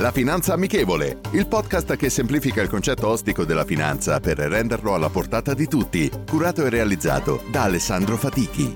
La Finanza Amichevole, il podcast che semplifica il concetto ostico della finanza per renderlo alla portata di tutti, curato e realizzato da Alessandro Fatichi.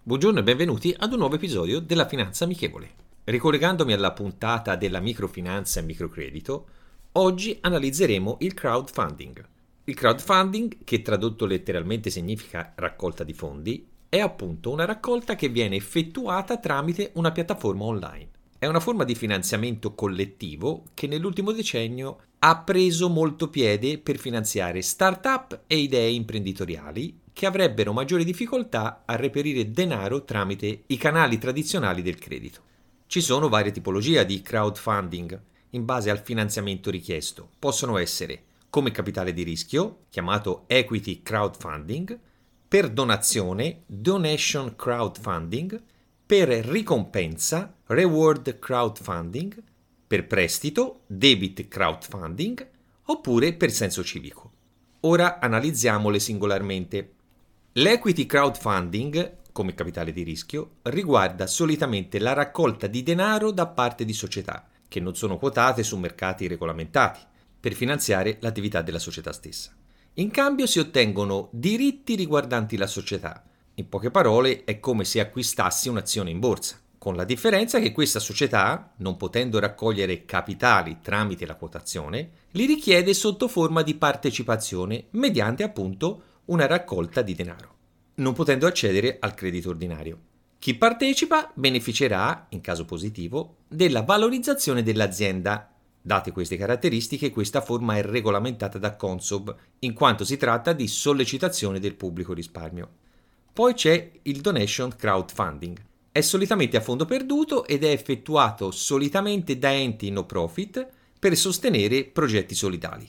Buongiorno e benvenuti ad un nuovo episodio della Finanza Amichevole. Ricollegandomi alla puntata della microfinanza e microcredito, oggi analizzeremo il crowdfunding. Il crowdfunding, che tradotto letteralmente significa raccolta di fondi, è appunto una raccolta che viene effettuata tramite una piattaforma online. È una forma di finanziamento collettivo che nell'ultimo decennio ha preso molto piede per finanziare start-up e idee imprenditoriali che avrebbero maggiori difficoltà a reperire denaro tramite i canali tradizionali del credito. Ci sono varie tipologie di crowdfunding in base al finanziamento richiesto. Possono essere come capitale di rischio, chiamato equity crowdfunding, per donazione, donation crowdfunding, per ricompensa, reward crowdfunding, per prestito, debit crowdfunding, oppure per senso civico. Ora analizziamole singolarmente. L'equity crowdfunding, come capitale di rischio, riguarda solitamente la raccolta di denaro da parte di società che non sono quotate su mercati regolamentati per finanziare l'attività della società stessa. In cambio si ottengono diritti riguardanti la società. In poche parole è come se acquistassi un'azione in borsa, con la differenza che questa società, non potendo raccogliere capitali tramite la quotazione, li richiede sotto forma di partecipazione mediante appunto una raccolta di denaro, non potendo accedere al credito ordinario. Chi partecipa beneficerà, in caso positivo, della valorizzazione dell'azienda Date queste caratteristiche, questa forma è regolamentata da Consob, in quanto si tratta di sollecitazione del pubblico risparmio. Poi c'è il donation crowdfunding. È solitamente a fondo perduto ed è effettuato solitamente da enti no profit per sostenere progetti solidali.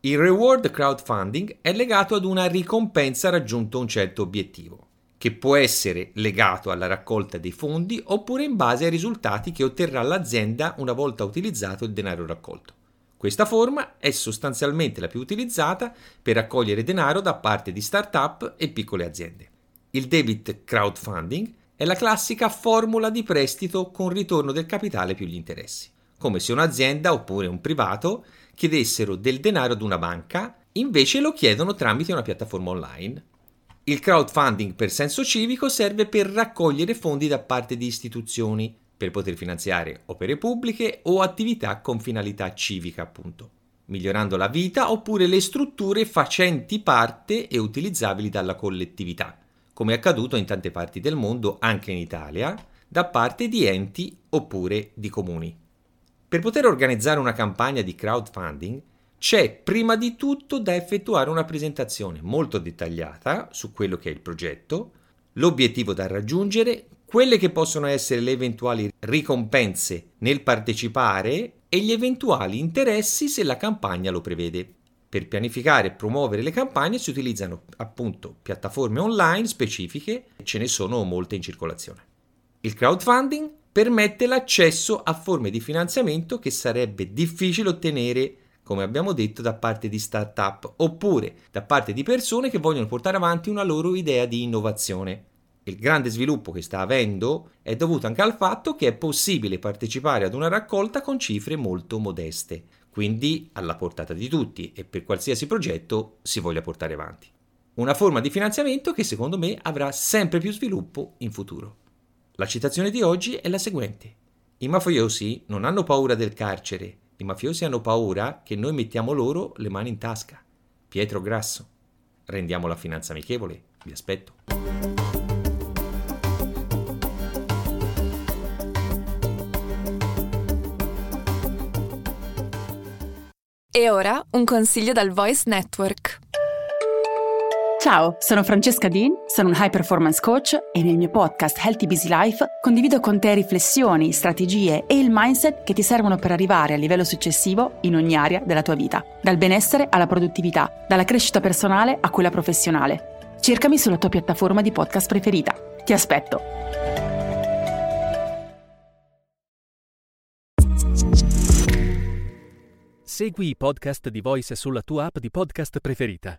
Il reward crowdfunding è legato ad una ricompensa raggiunto un certo obiettivo che può essere legato alla raccolta dei fondi oppure in base ai risultati che otterrà l'azienda una volta utilizzato il denaro raccolto. Questa forma è sostanzialmente la più utilizzata per raccogliere denaro da parte di start-up e piccole aziende. Il debit crowdfunding è la classica formula di prestito con ritorno del capitale più gli interessi, come se un'azienda oppure un privato chiedessero del denaro ad una banca, invece lo chiedono tramite una piattaforma online il crowdfunding per senso civico serve per raccogliere fondi da parte di istituzioni per poter finanziare opere pubbliche o attività con finalità civica, appunto, migliorando la vita oppure le strutture facenti parte e utilizzabili dalla collettività, come è accaduto in tante parti del mondo, anche in Italia, da parte di enti oppure di comuni. Per poter organizzare una campagna di crowdfunding c'è prima di tutto da effettuare una presentazione molto dettagliata su quello che è il progetto, l'obiettivo da raggiungere, quelle che possono essere le eventuali ricompense nel partecipare e gli eventuali interessi se la campagna lo prevede. Per pianificare e promuovere le campagne si utilizzano appunto piattaforme online specifiche, ce ne sono molte in circolazione. Il crowdfunding permette l'accesso a forme di finanziamento che sarebbe difficile ottenere come abbiamo detto, da parte di start-up oppure da parte di persone che vogliono portare avanti una loro idea di innovazione. Il grande sviluppo che sta avendo è dovuto anche al fatto che è possibile partecipare ad una raccolta con cifre molto modeste, quindi alla portata di tutti e per qualsiasi progetto si voglia portare avanti. Una forma di finanziamento che secondo me avrà sempre più sviluppo in futuro. La citazione di oggi è la seguente. I mafiosi non hanno paura del carcere, i mafiosi hanno paura che noi mettiamo loro le mani in tasca. Pietro Grasso. Rendiamo la finanza amichevole. Vi aspetto. E ora un consiglio dal Voice Network. Ciao, sono Francesca Dean, sono un high performance coach e nel mio podcast Healthy Busy Life condivido con te riflessioni, strategie e il mindset che ti servono per arrivare al livello successivo in ogni area della tua vita, dal benessere alla produttività, dalla crescita personale a quella professionale. Cercami sulla tua piattaforma di podcast preferita. Ti aspetto. Segui i podcast di Voice sulla tua app di podcast preferita.